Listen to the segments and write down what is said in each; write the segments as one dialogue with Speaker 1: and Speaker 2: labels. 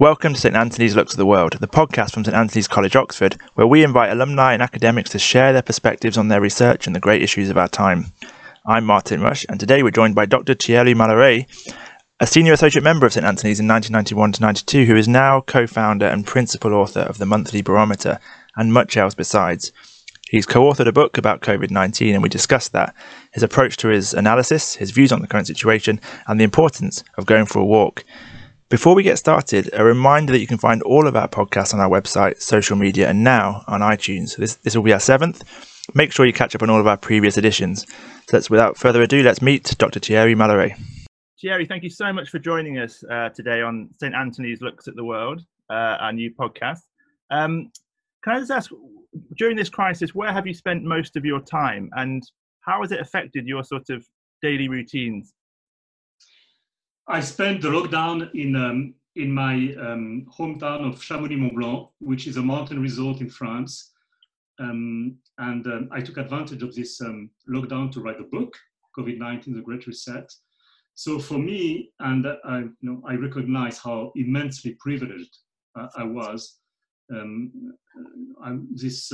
Speaker 1: Welcome to St Antony's Looks at the World, the podcast from St Antony's College, Oxford, where we invite alumni and academics to share their perspectives on their research and the great issues of our time. I'm Martin Rush, and today we're joined by Dr. Thierry Malleret, a senior associate member of St Antony's in 1991 to 92, who is now co-founder and principal author of the Monthly Barometer and much else besides. He's co authored a book about COVID 19, and we discussed that, his approach to his analysis, his views on the current situation, and the importance of going for a walk. Before we get started, a reminder that you can find all of our podcasts on our website, social media, and now on iTunes. This, this will be our seventh. Make sure you catch up on all of our previous editions. So without further ado, let's meet Dr. Thierry Malleret.
Speaker 2: Thierry, thank you so much for joining us uh, today on St. Antony's Looks at the World, uh, our new podcast. Um, can I just ask, during this crisis, where have you spent most of your time and how has it affected your sort of daily routines?
Speaker 3: I spent the lockdown in, um, in my um, hometown of Chamonix-Mont-Blanc, which is a mountain resort in France. Um, and um, I took advantage of this um, lockdown to write a book, COVID-19, The Great Reset. So for me, and I, you know, I recognize how immensely privileged uh, I was um, I, this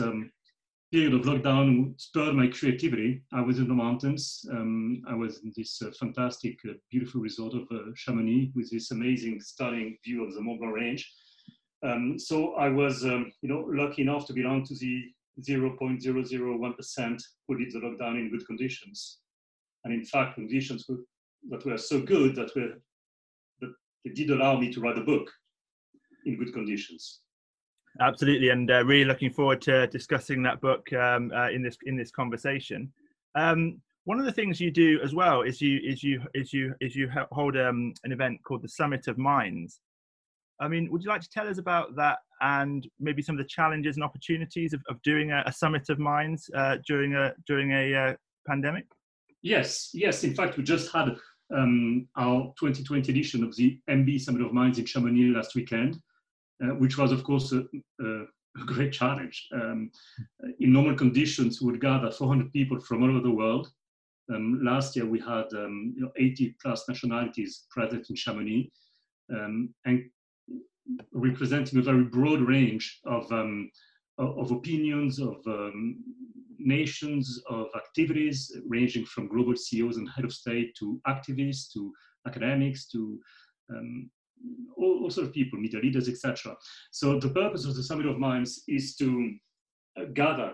Speaker 3: period of lockdown spurred my creativity. I was in the mountains. Um, I was in this uh, fantastic, uh, beautiful resort of uh, Chamonix with this amazing, stunning view of the Mont Blanc range. Um, so I was, um, you know, lucky enough to belong to the 0.001% who did the lockdown in good conditions. And in fact, conditions that were so good that, were, that they did allow me to write a book in good conditions.
Speaker 2: Absolutely, and uh, really looking forward to discussing that book um, uh, in this in this conversation. Um, one of the things you do as well is you is you is you is you hold um, an event called the Summit of Minds. I mean, would you like to tell us about that and maybe some of the challenges and opportunities of, of doing a, a Summit of Minds uh, during a during a uh, pandemic?
Speaker 3: Yes, yes. In fact, we just had um, our 2020 edition of the MB Summit of Minds in Chamonix last weekend. Uh, which was, of course, a, a, great challenge. Um, in normal conditions, we would gather 400 people from all over the world. Um, last year, we had um, you know, 80 plus nationalities present in Chamonix um, and representing a very broad range of, um, of opinions, of um, nations, of activities, ranging from global CEOs and head of state to activists, to academics, to all, all sort of people, media leaders, etc. So the purpose of the Summit of Minds is to uh, gather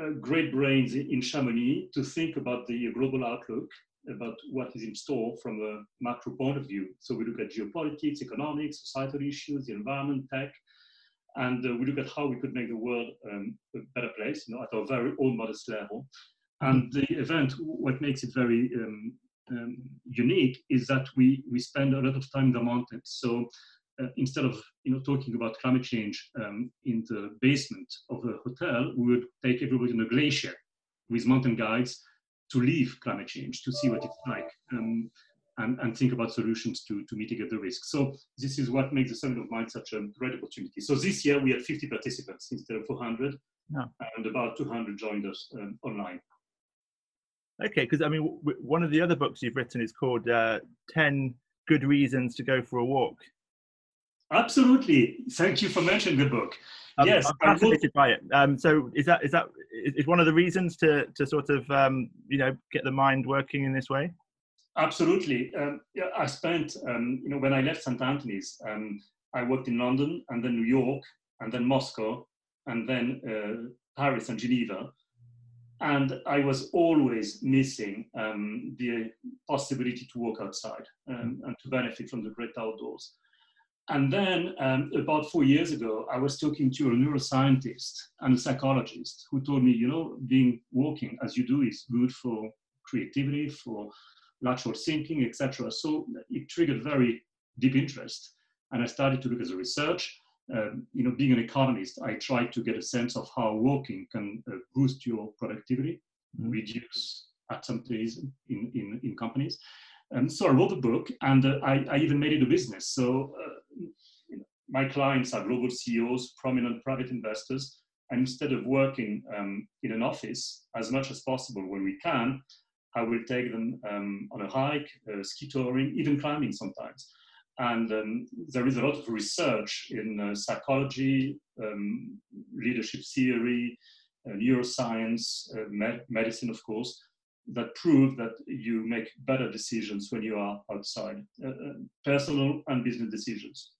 Speaker 3: uh, great brains in Chamonix to think about the global outlook, about what is in store from a macro point of view. So we look at geopolitics, economics, societal issues, the environment, tech, and uh, we look at how we could make the world um, a better place, you know, at our very own modest level. And the event, what makes it very um, um, unique is that we, we spend a lot of time in the mountains. So uh, instead of you know talking about climate change um, in the basement of a hotel, we would take everybody on a glacier with mountain guides to leave climate change, to see what it's like, um, and, and think about solutions to, to mitigate the risk. So this is what makes the Summit of Minds such a great opportunity. So this year we had 50 participants instead of 400, yeah. and about 200 joined us um, online.
Speaker 2: Okay, because I mean, w- one of the other books you've written is called uh, 10 Good Reasons to Go for a Walk.
Speaker 3: Absolutely. Thank you for mentioning the book.
Speaker 2: Um, yes, I'm fascinated by it. Um, so, is that is that is one of the reasons to to sort of um, you know get the mind working in this way?
Speaker 3: Absolutely. Um, yeah, I spent um, you know when I left St Antony's, um, I worked in London and then New York and then Moscow and then uh, Paris and Geneva, and I was always missing um, the possibility to walk outside um, and to benefit from the great outdoors. And then um, about four years ago, I was talking to a neuroscientist and a psychologist who told me, you know, being walking as you do is good for creativity, for lateral thinking, etc. So it triggered very deep interest. And I started to look at the research um, you know, being an economist, I try to get a sense of how walking can uh, boost your productivity, mm-hmm. reduce absenteeism in, in, in companies. And so I wrote a book and uh, I, I, even made it a business. So uh, you know, my clients are global CEOs, prominent private investors. And instead of working um, in an office as much as possible when we can, I will take them um, on a hike, uh, ski touring, even climbing sometimes And um, there is a lot of research in uh, psychology, um, leadership theory, uh, neuroscience, uh, med- medicine, of course, that prove that you make better decisions when you are outside, personal and business decisions.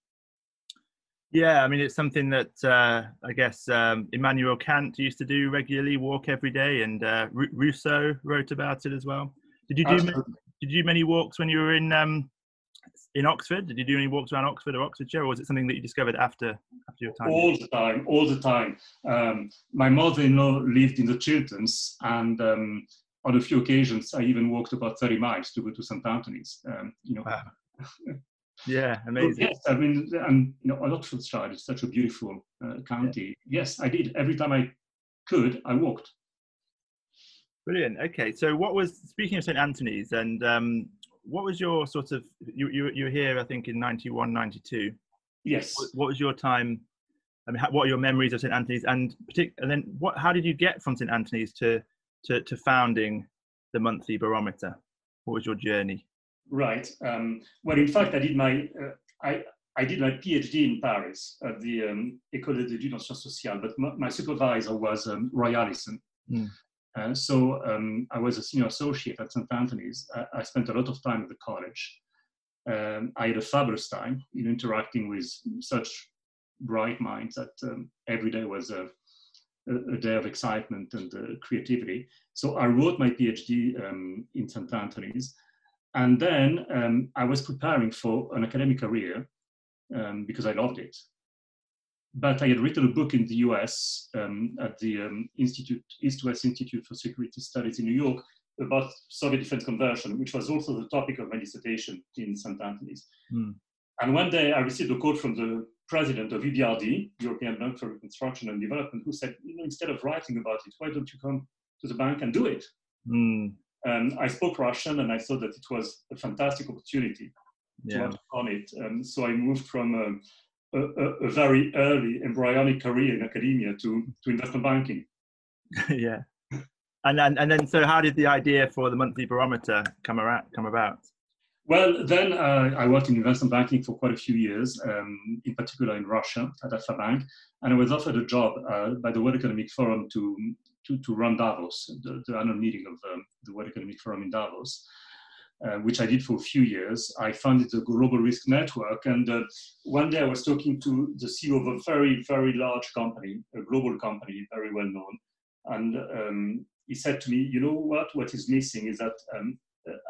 Speaker 2: Yeah, I mean, it's something that uh, I guess um, Immanuel Kant used to do regularly, walk every day, and uh, Rousseau wrote about it as well. Did you do many, did you do many walks when you were in um, in Oxford? Did you do any walks around Oxford or Oxfordshire, or was it something that you discovered after after your time?
Speaker 3: All the time, all the time. Um, my mother-in-law lived in the Chilterns, and um, on a few occasions, I even walked about 30 miles to go to St. Antony's. Um, you know.
Speaker 2: Wow. Yeah, amazing.
Speaker 3: yes, I mean, and you know, Oxfordshire is such a beautiful uh, county. Yeah. Yes, I did. Every time I could, I walked.
Speaker 2: Brilliant. Okay, so what was speaking of St Antony's, and um, what was your sort of you you you were here, I think, in 91, 92.
Speaker 3: Yes.
Speaker 2: What, what was your time? I mean, what are your memories of St Antony's, and partic- and then what? How did you get from St Antony's to to, to founding the Monthly Barometer? What was your journey?
Speaker 3: Right. Um, well, in fact, I did my uh, I I did my PhD in Paris at the um, École d'études en sciences sociales, but my, my supervisor was um, Roy Allison.
Speaker 2: Mm.
Speaker 3: So um, I was a senior associate at St. Antony's. I, I, spent a lot of time at the college. Um, I had a fabulous time in interacting with such bright minds that um, every day was a, a, a, day of excitement and uh, creativity. So I wrote my PhD um, in St. Antony's. And then um, I was preparing for an academic career um, because I loved it. But I had written a book in the US um, at the um, Institute, East West Institute for Security Studies in New York about Soviet defense conversion, which was also the topic of my dissertation in St. Antony's.
Speaker 2: Mm.
Speaker 3: And one day I received a call from the president of EBRD, European Bank for Reconstruction and Development, who said, you know, instead of writing about it, why don't you come to the bank and do it?
Speaker 2: Mm.
Speaker 3: Um, I spoke Russian and I thought that it was a fantastic opportunity
Speaker 2: yeah.
Speaker 3: to work on it. Um, so I moved from um, a, a, very early embryonic career in academia to, to investment banking.
Speaker 2: yeah. And then, and then, so how did the idea for the monthly barometer come around, come about?
Speaker 3: Well, then uh, I worked in investment banking for quite a few years, um, in particular in Russia at Alfa Bank, and I was offered a job uh, by the World Economic Forum to to, to run Davos, the, the annual meeting of um, the World Economic Forum in Davos, uh, which I did for a few years. I founded the Global Risk Network, and uh, one day I was talking to the CEO of a very, very large company, a global company, very well known, and um, he said to me, "You know what? What is missing is that um,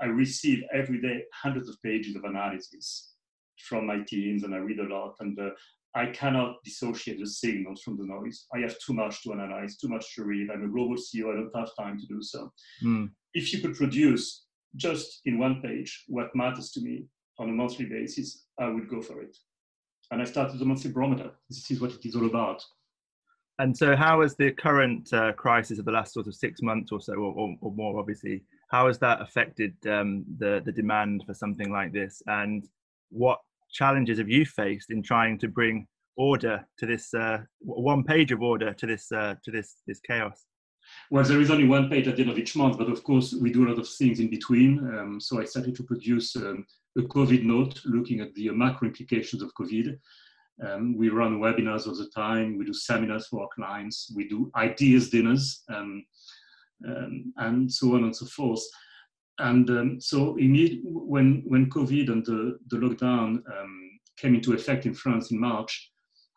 Speaker 3: I receive every day hundreds of pages of analysis from my teams, and I read a lot, and uh, I cannot dissociate the signals from the noise. I have too much to analyze, too much to read. I'm a global CEO. I don't have time to do so.
Speaker 2: Mm.
Speaker 3: If you could produce just in one page what matters to me on a monthly basis, I would go for it. And I started the monthly barometer. This is what it is all about.
Speaker 2: And so, how has the current uh, crisis of the last sort of six months or so, or, or, or more, obviously, how has that affected um, the the demand for something like this? And what challenges have you faced in trying to bring order to this uh, one page of order to this uh, to this this chaos?
Speaker 3: Well, there is only one page at the end of each month, but of course we do a lot of things in between. Um, so I started to produce um, a COVID note looking at the macro implications of COVID. Um, we run webinars all the time. We do seminars for our clients. We do ideas dinners, um, um, and so on and so forth. And um, so when, when COVID and the, the lockdown came into effect in France in March,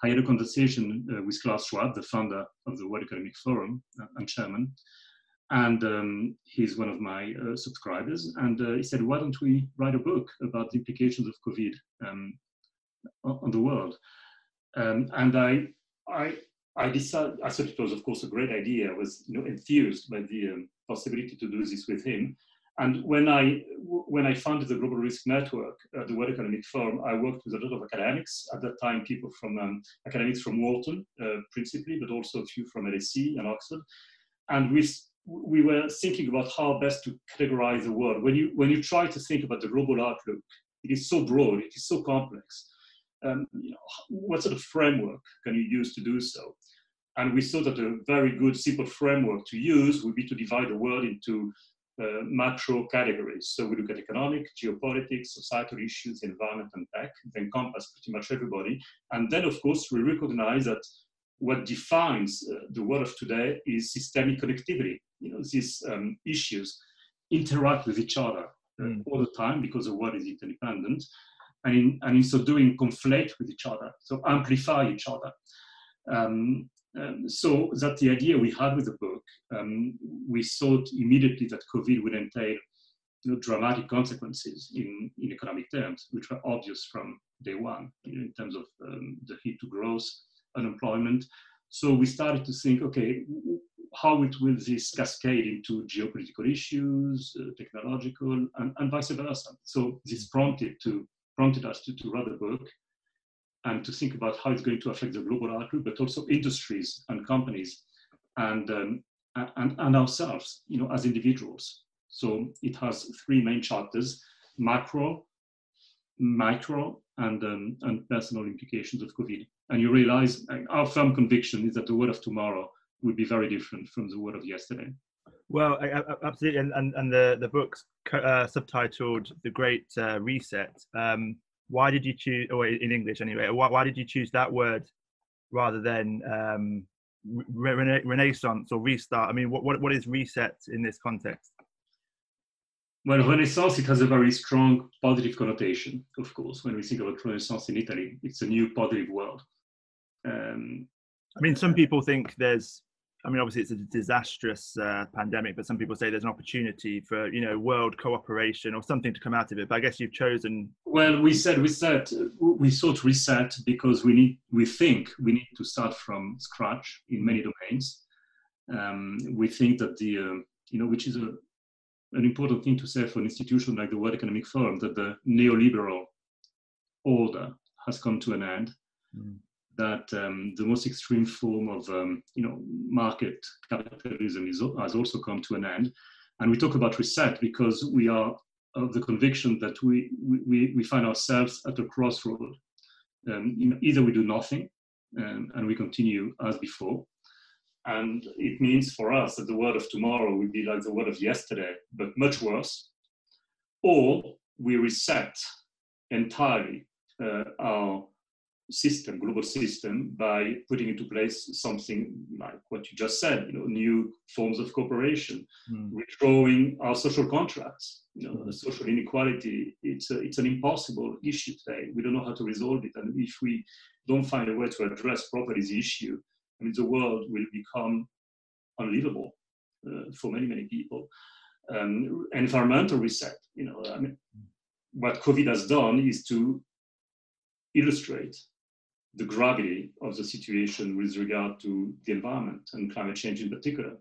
Speaker 3: I had a conversation uh, with Klaus Schwab, the founder of the World Economic Forum uh, and chairman. And um, he's one of my uh, subscribers. And uh, he said, why don't we write a book about the implications of COVID um, on the world? Um, and I, I, I decided, I thought it was, of course, a great idea. I was you know, enthused by the um, possibility to do this with him. And when I, when I founded the Global Risk Network, uh, the World Economic Forum, I worked with a lot of academics. At that time, people from um, academics from Wharton, uh, principally, but also a few from LSE and Oxford. And we, we were thinking about how best to categorize the world. When you, when you try to think about the global outlook, it is so broad, it is so complex. Um, you know, what sort of framework can you use to do so? And we thought that a very good, simple framework to use would be to divide the world into uh, macro categories. So we look at economic, geopolitics, societal issues, environment, and tech. They encompass pretty much everybody. And then, of course, we recognize that what defines uh, the world of today is systemic connectivity. You know, these um, issues interact with each other uh, mm. all the time because the world is interdependent, and in, and in so doing, conflate with each other, so amplify each other. Um, um, so that the idea we had with the book, um, we thought immediately that COVID would entail you know, dramatic consequences in, in economic terms, which were obvious from day one you know, in terms of um, the hit to growth, unemployment. So we started to think, okay, how it will this cascade into geopolitical issues, uh, technological, and, and, vice versa. So this prompted to prompted us to, to write a book and to think about how it's going to affect the global outlook, but also industries and companies and, um, and, and ourselves, you know, as individuals. So it has three main chapters, macro, micro, and, um, and personal implications of COVID. And you realize our firm conviction is that the world of tomorrow will be very different from the world of yesterday.
Speaker 2: Well, absolutely, and and, and the the book's uh, subtitled "The Great uh, Reset." Um, why did you choose, or in English anyway, why, why did you choose that word rather than um, re- renaissance or restart? I mean, what, what, what is reset in this context?
Speaker 3: Well, Renaissance, it has a very strong positive connotation, of course. When we think about Renaissance in Italy, it's a new positive world. Um,
Speaker 2: I mean, some people think there's I mean, obviously it's a disastrous uh, pandemic, but some people say there's an opportunity for you know world cooperation or something to come out of it. But I guess you've chosen.
Speaker 3: Well, we said we said we thought reset because we need we think we need to start from scratch in many domains. Um, we think that the uh, you know which is a an important thing to say for an institution like the World Economic Forum that the neoliberal order has come to an end. Mm that um, the most extreme form of um, you know market capitalism is, has also come to an end. And we talk about reset because we are of the conviction that we, we, we find ourselves at a crossroad. Um, you know, either we do nothing um, and we continue as before, and it means for us that the world of tomorrow will be like the world of yesterday, but much worse, or we reset entirely uh, our system, global system, by putting into place something like what you just said, you know, new forms of cooperation, mm. withdrawing our social contracts. You know, mm. social inequality, it's, a, it's an impossible issue today. We don't know how to resolve it. And if we don't find a way to address properly the issue, I mean, the world will become unlivable uh, for many, many people. Um, environmental reset, you know, I mean, what COVID has done is to illustrate the gravity of the situation with regard to the environment and climate change in particular.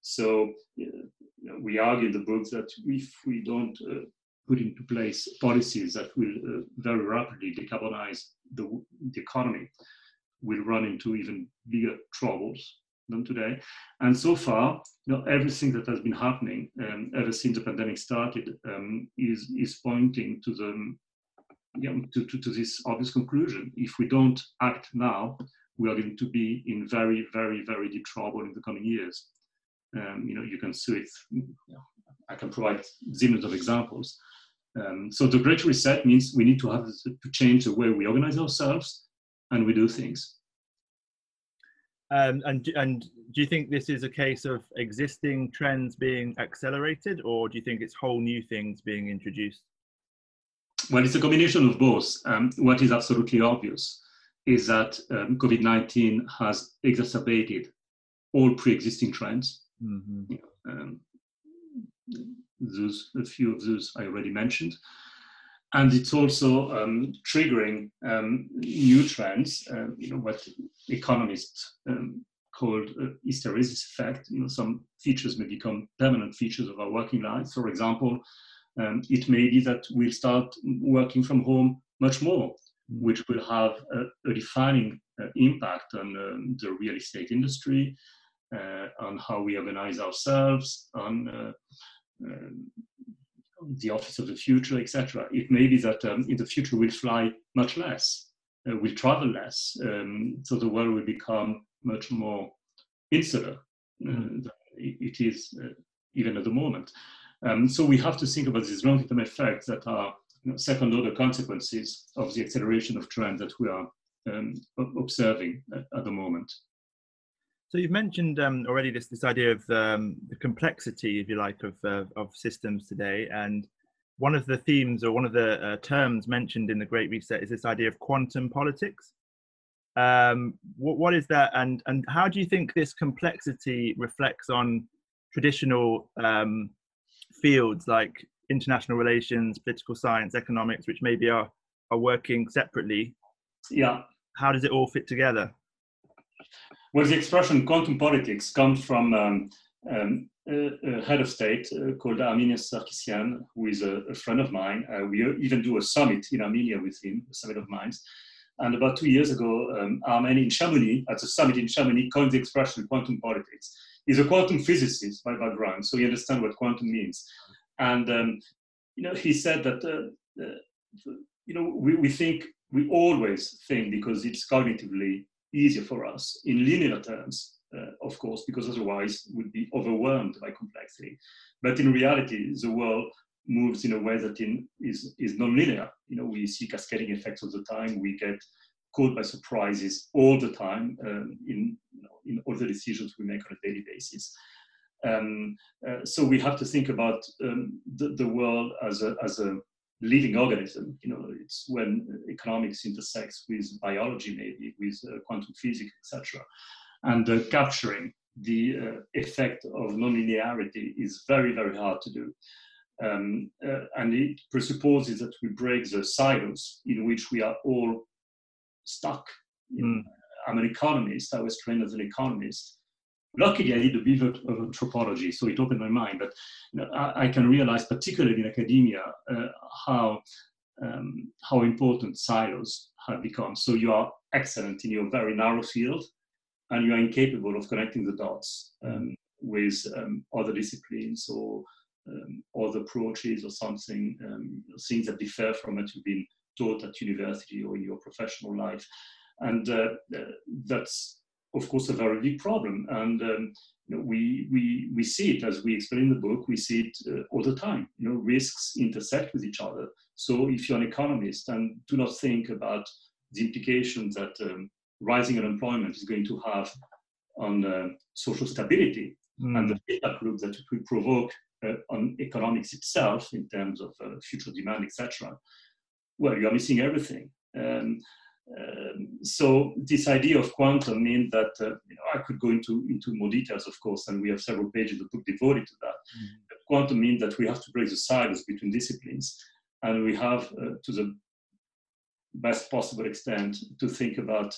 Speaker 3: So you know, we argue in the book that if we don't uh, put into place policies that will uh, very rapidly decarbonize the, the economy, we'll run into even bigger troubles than today. And so far, you know, everything that has been happening um, ever since the pandemic started um, is, is pointing to the to, to, to this obvious conclusion. If we don't act now, we are going to be in very, very, very deep trouble in the coming years. Um, you know, you can see it. I can provide zillions of examples. Um, so the Great Reset means we need to have to change the way we organize ourselves and we do things.
Speaker 2: Um, and and do you think this is a case of existing trends being accelerated, or do you think it's whole new things being introduced?
Speaker 3: Well, it's a combination of both. Um, what is absolutely obvious is that um, COVID 19 has exacerbated all pre existing trends. Mm-hmm. um, those, a few of those I already mentioned. And it's also um, triggering um, new trends, uh, you know, what economists um, called uh, hysteresis effect. You know, some features may become permanent features of our working lives. For example, um, it may be that we'll start working from home much more, mm. which will have a, a defining uh, impact on um, the real estate industry, uh, on how we organize ourselves, on uh, um, the office of the future, etc. It may be that um, in the future we'll fly much less, uh, we'll travel less, um, so the world will become much more insular uh, mm. than it is uh, even at the moment. Um, so we have to think about these long-term effects that are you know, second-order consequences of the acceleration of trend that we are um, observing at, at, the moment.
Speaker 2: So you've mentioned um, already this this idea of um, the complexity, if you like, of uh, of systems today, and one of the themes or one of the uh, terms mentioned in the Great Reset is this idea of quantum politics. Um, what, what is that, and and how do you think this complexity reflects on traditional um, fields like international relations, political science, economics, which maybe are are working separately?
Speaker 3: Yeah.
Speaker 2: How does it all fit together?
Speaker 3: Well, the expression quantum politics comes from um, um, a, head of state uh, called Arminius Sarkissian, who is a, a friend of mine. Uh, we even do a summit in Armenia with him, a summit of minds. And about two years ago, um, Armeni in Chamonix, at a summit in Chamonix, coined the expression quantum politics. He's a quantum physicist by background, so he understands what quantum means. And um, you know, he said that uh, uh, you know we, we think we always think because it's cognitively easier for us in linear terms uh, of course, because otherwise we'd be overwhelmed by complexity. But in reality, the world moves in a way that in, is, is non-linear. You know, we see cascading effects all the time. We get caught by surprises all the time um, in, you know, in all the decisions we make on a daily basis. Um, uh, so we have to think about um, the, the world as a, as a living organism. You know, it's when economics intersects with biology, maybe with uh, quantum physics, etc and uh, capturing the uh, effect of nonlinearity is very, very hard to do. Um, uh, and it presupposes that we break the silos in which we are all stuck. Mm. I'm an economist, I was trained as an economist. Luckily, I did a bit of anthropology, so it opened my mind. But you know, I, I, can realize, particularly in academia, uh, how um, how important silos have become. So you are excellent in your very narrow field, and you are incapable of connecting the dots um, with um, other disciplines or um, other approaches or something, um, things that differ from what you've been taught at university or in your professional life. And uh, uh, that's, of course, a very big problem. And um, you know, we, we, we see it, as we explain in the book, we see it uh, all the time. You know, risks intersect with each other. So if you're an economist and do not think about the implications that um, rising unemployment is going to have on uh, social stability mm. and the feedback loop that it will provoke uh, on economics itself in terms of uh, future demand, etc. Well, you are missing everything. Um, um, so this idea of quantum means that uh, you know, I could go into, into more details, of course, and we have several pages of the book devoted to that. Mm. Quantum means that we have to break the silos between disciplines, and we have, uh, to the best possible extent, to think about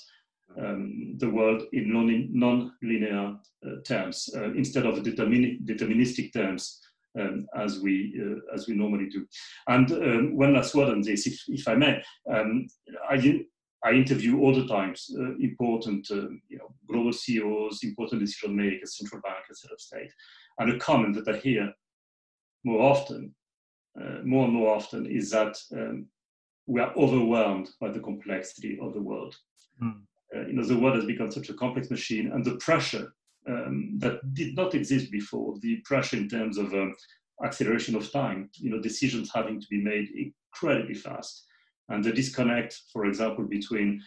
Speaker 3: um, the world in non-linear uh, terms uh, instead of determin deterministic terms um, as we uh, as we normally do. And um, one last word on this, if, if I may. Um, I, I interview all the times uh, important um, you know, global CEOs, important decision makers, central bankers, head of state. And a comment that I hear more often, uh, more and more often, is that um, we are overwhelmed by the complexity of the world. Mm you know, the world has become such a complex machine, and the pressure um, that did not exist before, the pressure in terms of um, acceleration of time, you know, decisions having to be made incredibly fast, and the disconnect, for example, between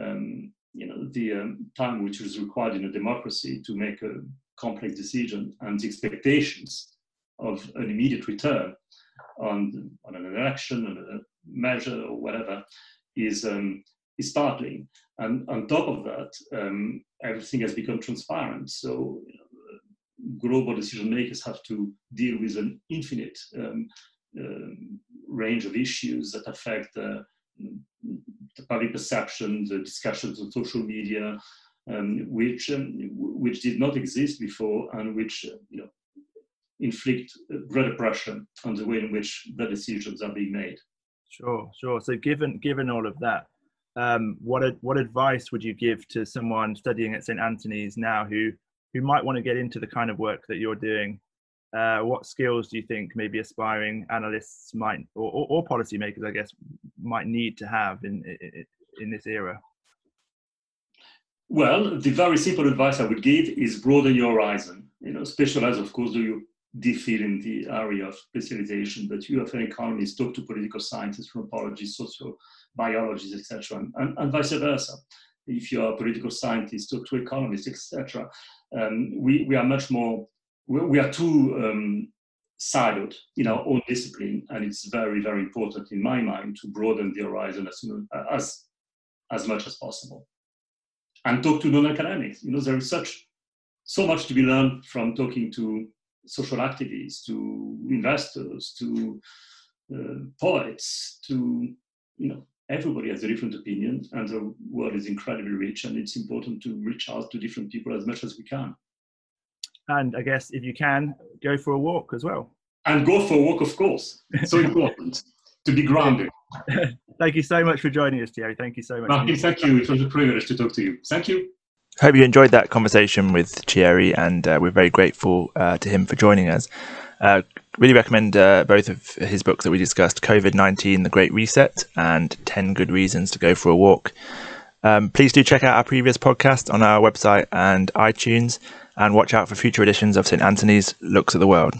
Speaker 3: um, you know the um, time which is required in a democracy to make a complex decision and the expectations of an immediate return on, on an election, on a measure or whatever, is um, is startling. And on top of that, um, everything has become transparent. So global decision makers have to deal with an infinite um, uh, range of issues that affect uh, the public perception, the discussions on social media, um, which um, which did not exist before, and which uh, you know inflict greater pressure on the way in which the decisions are being made.
Speaker 2: Sure, sure. So given given all of that, um, what what advice would you give to someone studying at St Antony's now who who might want to get into the kind of work that you're doing? Uh, what skills do you think maybe aspiring analysts might or, or, or policymakers, I guess, might need to have in in, this era?
Speaker 3: Well, the very simple advice I would give is broaden your horizon. You know, specialize, of course, do you differ in the area of specialization, but you have an economist talk to political scientists, anthropologists, sociobiologists, etc., and, and, vice versa. If you are a political scientist, talk to economists, etc. Um, we, we are much more, we, we are too um, siloed in our own discipline, and it's very, very important in my mind to broaden the horizon as, as, as much as possible. And talk to non-academics. You know, there is such so much to be learned from talking to social activists, to investors, to uh, poets, to you know everybody has a different opinion, and the world is incredibly rich, and it's important to reach out to different people as much as we can.
Speaker 2: And I guess if you can, go for a walk as well.
Speaker 3: And go for a walk, of course. So important to be grounded.
Speaker 2: thank you so much for joining us, Thierry. Thank you so much.
Speaker 3: Martin, thank you. It was a privilege to talk to you. Thank you.
Speaker 1: Hope you enjoyed that conversation with Thierry, and uh, we're very grateful uh, to him for joining us. Uh, really recommend uh, both of his books that we discussed COVID 19, The Great Reset, and 10 Good Reasons to Go for a Walk. Um, please do check out our previous podcast on our website and iTunes, and watch out for future editions of St. Antony's Looks at the World.